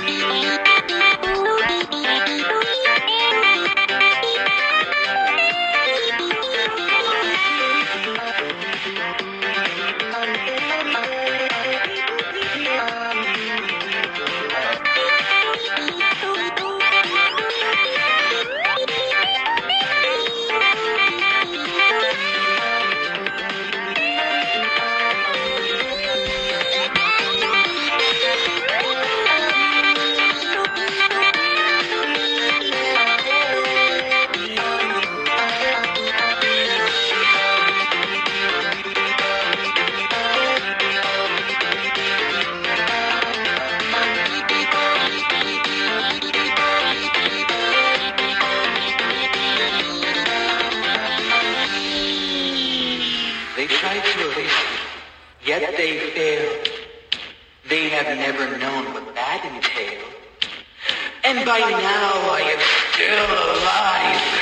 They have never known what that entailed. And by now I am still alive.